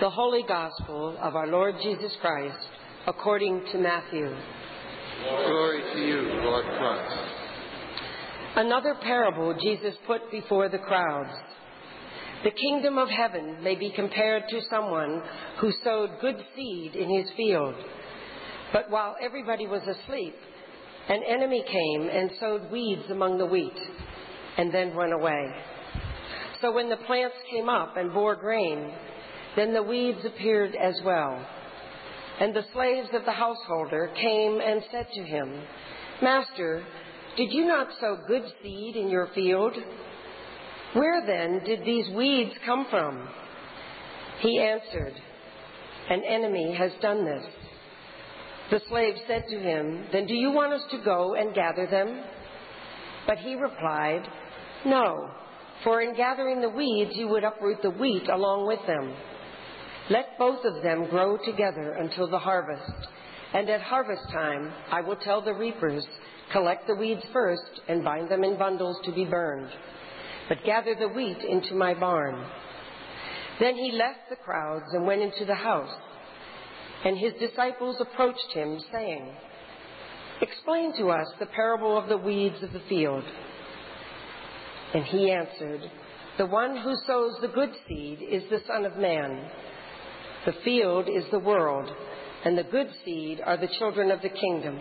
The Holy Gospel of our Lord Jesus Christ according to Matthew. Glory to you, Lord Christ. Another parable Jesus put before the crowds. The kingdom of heaven may be compared to someone who sowed good seed in his field. But while everybody was asleep, an enemy came and sowed weeds among the wheat and then went away. So when the plants came up and bore grain, then the weeds appeared as well. And the slaves of the householder came and said to him, Master, did you not sow good seed in your field? Where then did these weeds come from? He answered, An enemy has done this. The slave said to him, Then do you want us to go and gather them? But he replied, No, for in gathering the weeds you would uproot the wheat along with them. Let both of them grow together until the harvest. And at harvest time, I will tell the reapers, collect the weeds first and bind them in bundles to be burned. But gather the wheat into my barn. Then he left the crowds and went into the house. And his disciples approached him, saying, Explain to us the parable of the weeds of the field. And he answered, The one who sows the good seed is the Son of Man. The field is the world, and the good seed are the children of the kingdom.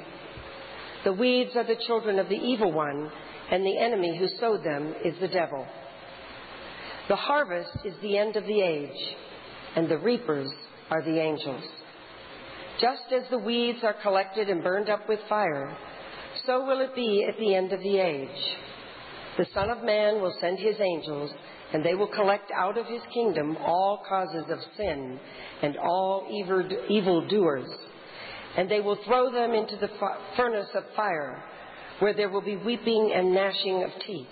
The weeds are the children of the evil one, and the enemy who sowed them is the devil. The harvest is the end of the age, and the reapers are the angels. Just as the weeds are collected and burned up with fire, so will it be at the end of the age. The Son of Man will send his angels and they will collect out of his kingdom all causes of sin and all evil doers, and they will throw them into the furnace of fire, where there will be weeping and gnashing of teeth.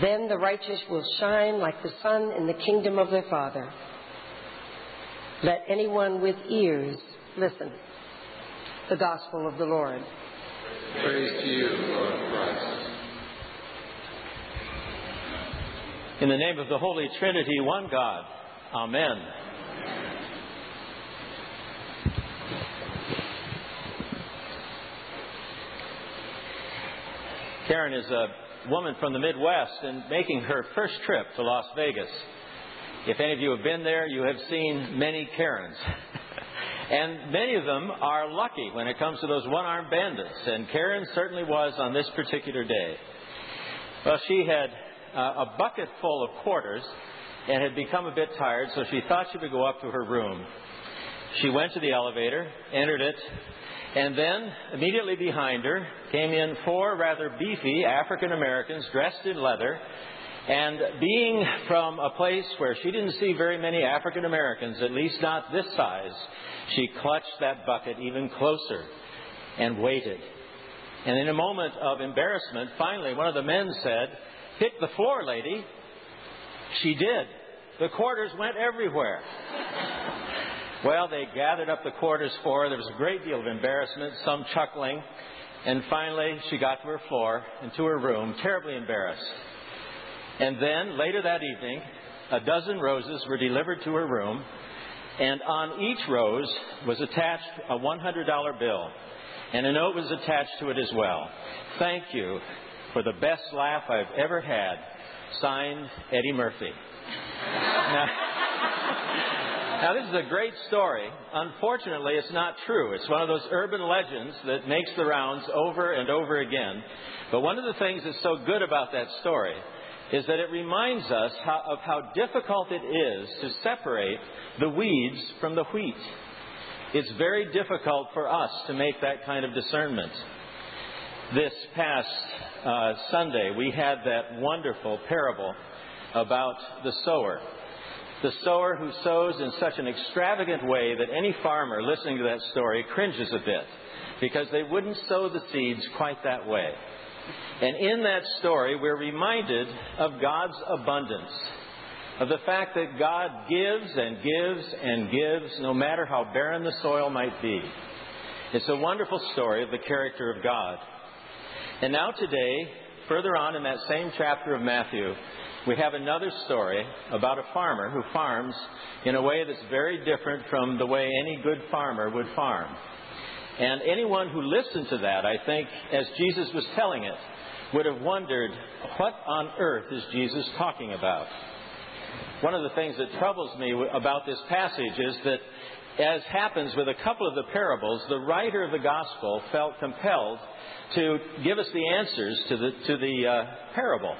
Then the righteous will shine like the sun in the kingdom of their Father. Let anyone with ears listen. The Gospel of the Lord. Praise to you, Lord Christ. In the name of the Holy Trinity, one God. Amen. Karen is a woman from the Midwest and making her first trip to Las Vegas. If any of you have been there, you have seen many Karens. and many of them are lucky when it comes to those one armed bandits. And Karen certainly was on this particular day. Well, she had Uh, a bucket full of quarters and had become a bit tired, so she thought she would go up to her room. She went to the elevator, entered it, and then immediately behind her came in four rather beefy African Americans dressed in leather. And being from a place where she didn't see very many African Americans, at least not this size, she clutched that bucket even closer and waited. And in a moment of embarrassment, finally one of the men said, Hit the floor, lady. She did. The quarters went everywhere. well, they gathered up the quarters for her. There was a great deal of embarrassment, some chuckling. And finally, she got to her floor and to her room, terribly embarrassed. And then, later that evening, a dozen roses were delivered to her room, and on each rose was attached a $100 bill, and a note was attached to it as well. Thank you for the best laugh I've ever had. Signed, Eddie Murphy. now, now, this is a great story. Unfortunately, it's not true. It's one of those urban legends that makes the rounds over and over again. But one of the things that's so good about that story is that it reminds us how, of how difficult it is to separate the weeds from the wheat. It's very difficult for us to make that kind of discernment. This past uh, Sunday, we had that wonderful parable about the sower. The sower who sows in such an extravagant way that any farmer listening to that story cringes a bit because they wouldn't sow the seeds quite that way. And in that story, we're reminded of God's abundance, of the fact that God gives and gives and gives no matter how barren the soil might be. It's a wonderful story of the character of God. And now, today, further on in that same chapter of Matthew, we have another story about a farmer who farms in a way that's very different from the way any good farmer would farm. And anyone who listened to that, I think, as Jesus was telling it, would have wondered, what on earth is Jesus talking about? One of the things that troubles me about this passage is that, as happens with a couple of the parables, the writer of the gospel felt compelled to give us the answers to the, to the uh, parable.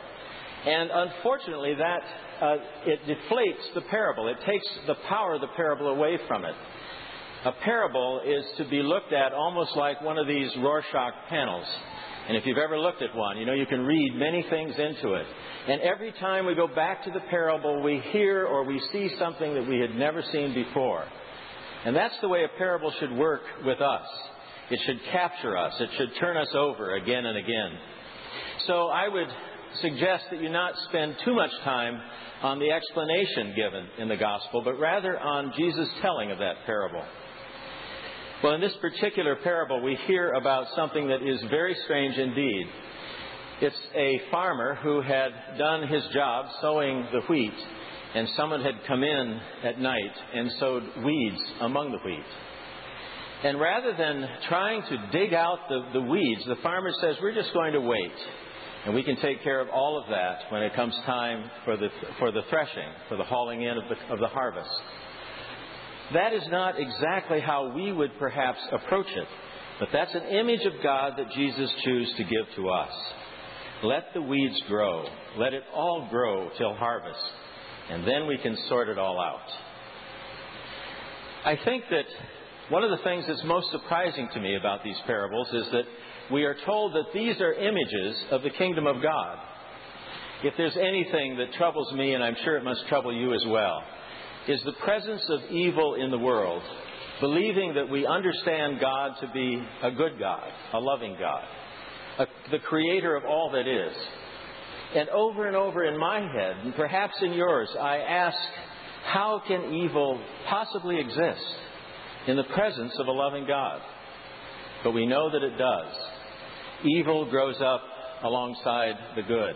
And unfortunately, that uh, it deflates the parable. It takes the power of the parable away from it. A parable is to be looked at almost like one of these Rorschach panels. And if you've ever looked at one, you know you can read many things into it. And every time we go back to the parable, we hear or we see something that we had never seen before. And that's the way a parable should work with us. It should capture us. It should turn us over again and again. So I would suggest that you not spend too much time on the explanation given in the gospel, but rather on Jesus' telling of that parable. Well, in this particular parable, we hear about something that is very strange indeed. It's a farmer who had done his job sowing the wheat, and someone had come in at night and sowed weeds among the wheat. And rather than trying to dig out the, the weeds, the farmer says, We're just going to wait. And we can take care of all of that when it comes time for the, for the threshing, for the hauling in of the, of the harvest. That is not exactly how we would perhaps approach it, but that's an image of God that Jesus chose to give to us. Let the weeds grow. Let it all grow till harvest. And then we can sort it all out. I think that one of the things that's most surprising to me about these parables is that we are told that these are images of the kingdom of God. If there's anything that troubles me, and I'm sure it must trouble you as well, is the presence of evil in the world, believing that we understand God to be a good God, a loving God, a, the creator of all that is. And over and over in my head, and perhaps in yours, I ask, how can evil possibly exist? in the presence of a loving God. But we know that it does. Evil grows up alongside the good.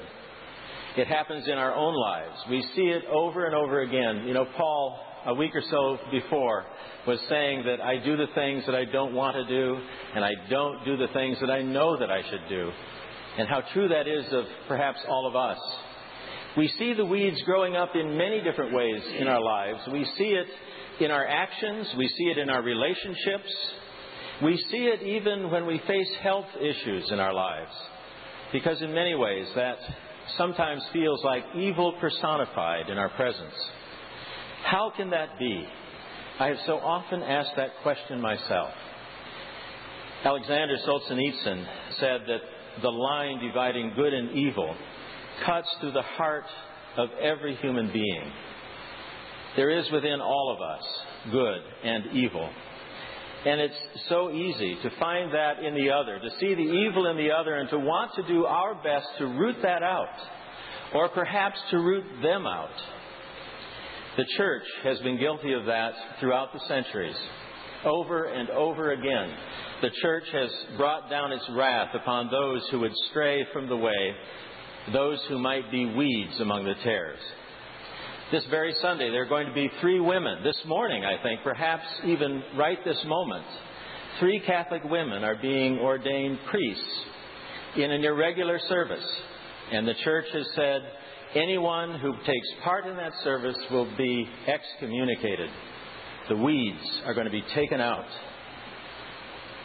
It happens in our own lives. We see it over and over again. You know, Paul, a week or so before, was saying that I do the things that I don't want to do, and I don't do the things that I know that I should do. And how true that is of perhaps all of us. We see the weeds growing up in many different ways in our lives. We see it in our actions, we see it in our relationships, we see it even when we face health issues in our lives. Because in many ways, that sometimes feels like evil personified in our presence. How can that be? I have so often asked that question myself. Alexander Solzhenitsyn said that the line dividing good and evil cuts through the heart of every human being. There is within all of us good and evil. And it's so easy to find that in the other, to see the evil in the other, and to want to do our best to root that out, or perhaps to root them out. The church has been guilty of that throughout the centuries. Over and over again, the church has brought down its wrath upon those who would stray from the way, those who might be weeds among the tares. This very Sunday, there are going to be three women. This morning, I think, perhaps even right this moment, three Catholic women are being ordained priests in an irregular service. And the church has said anyone who takes part in that service will be excommunicated. The weeds are going to be taken out.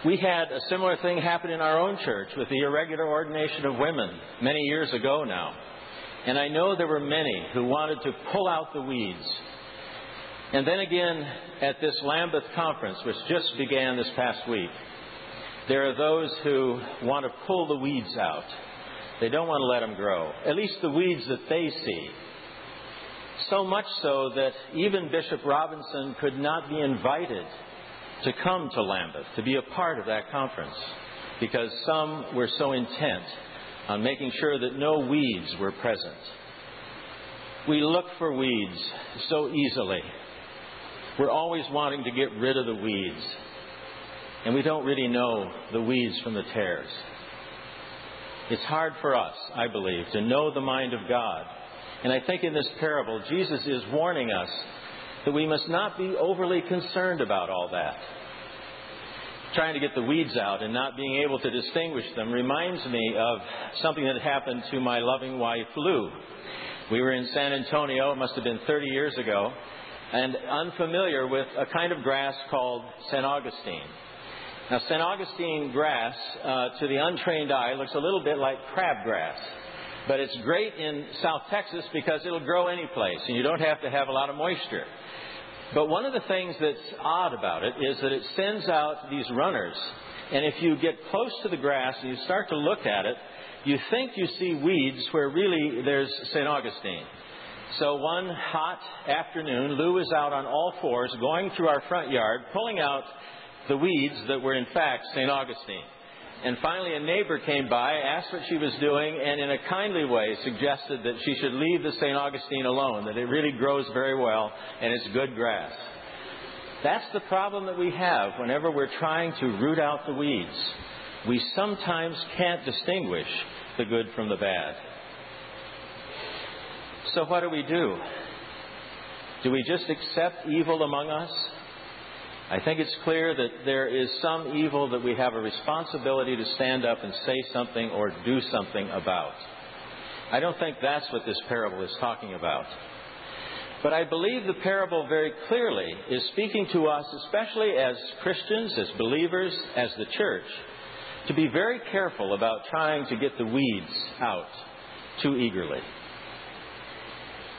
We had a similar thing happen in our own church with the irregular ordination of women many years ago now. And I know there were many who wanted to pull out the weeds. And then again, at this Lambeth conference, which just began this past week, there are those who want to pull the weeds out. They don't want to let them grow, at least the weeds that they see. So much so that even Bishop Robinson could not be invited to come to Lambeth to be a part of that conference because some were so intent on making sure that no weeds were present. We look for weeds so easily. We're always wanting to get rid of the weeds. And we don't really know the weeds from the tares. It's hard for us, I believe, to know the mind of God And I think in this parable, Jesus is warning us that we must not be overly concerned about all that. Trying to get the weeds out and not being able to distinguish them reminds me of something that happened to my loving wife, Lou. We were in San Antonio, it must have been 30 years ago, and unfamiliar with a kind of grass called St. Augustine. Now, St. Augustine grass, uh, to the untrained eye, looks a little bit like crabgrass. But it's great in South Texas because it'll grow any place and you don't have to have a lot of moisture. But one of the things that's odd about it is that it sends out these runners. And if you get close to the grass and you start to look at it, you think you see weeds where really there's St. Augustine. So one hot afternoon, Lou was out on all fours going through our front yard, pulling out the weeds that were in fact St. Augustine. And finally, a neighbor came by, asked what she was doing, and in a kindly way suggested that she should leave the St. Augustine alone, that it really grows very well and it's good grass. That's the problem that we have whenever we're trying to root out the weeds. We sometimes can't distinguish the good from the bad. So, what do we do? Do we just accept evil among us? I think it's clear that there is some evil that we have a responsibility to stand up and say something or do something about. I don't think that's what this parable is talking about. But I believe the parable very clearly is speaking to us, especially as Christians, as believers, as the church, to be very careful about trying to get the weeds out too eagerly.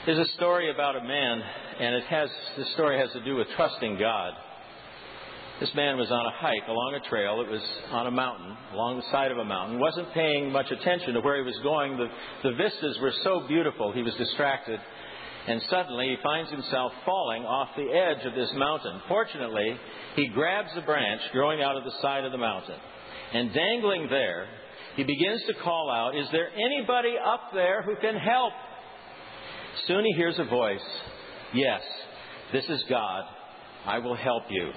There's a story about a man, and it has this story has to do with trusting God. This man was on a hike along a trail. It was on a mountain, along the side of a mountain. wasn't paying much attention to where he was going. The, the vistas were so beautiful, he was distracted. And suddenly he finds himself falling off the edge of this mountain. Fortunately, he grabs a branch growing out of the side of the mountain. And dangling there, he begins to call out, Is there anybody up there who can help? Soon he hears a voice, Yes, this is God. I will help you.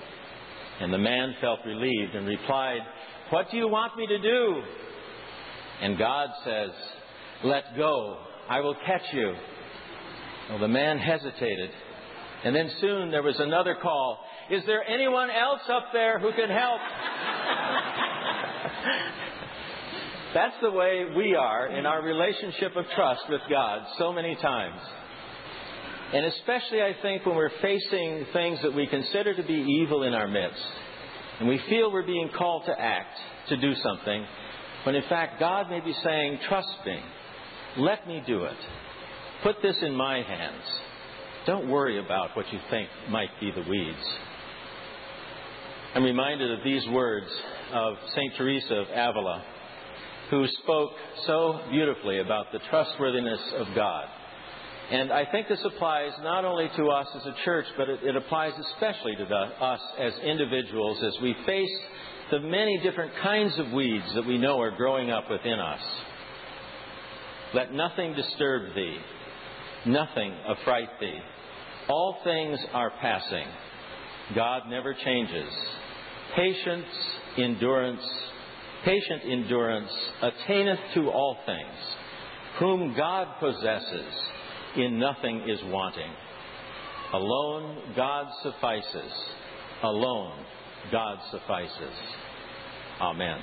And the man felt relieved and replied, What do you want me to do? And God says, Let go. I will catch you. Well, the man hesitated. And then soon there was another call Is there anyone else up there who can help? That's the way we are in our relationship of trust with God so many times. And especially, I think, when we're facing things that we consider to be evil in our midst, and we feel we're being called to act, to do something, when in fact God may be saying, Trust me, let me do it, put this in my hands. Don't worry about what you think might be the weeds. I'm reminded of these words of St. Teresa of Avila, who spoke so beautifully about the trustworthiness of God. And I think this applies not only to us as a church, but it, it applies especially to the, us as individuals as we face the many different kinds of weeds that we know are growing up within us. Let nothing disturb thee, nothing affright thee. All things are passing. God never changes. Patience, endurance, patient endurance attaineth to all things. Whom God possesses, in nothing is wanting. Alone God suffices. Alone God suffices. Amen.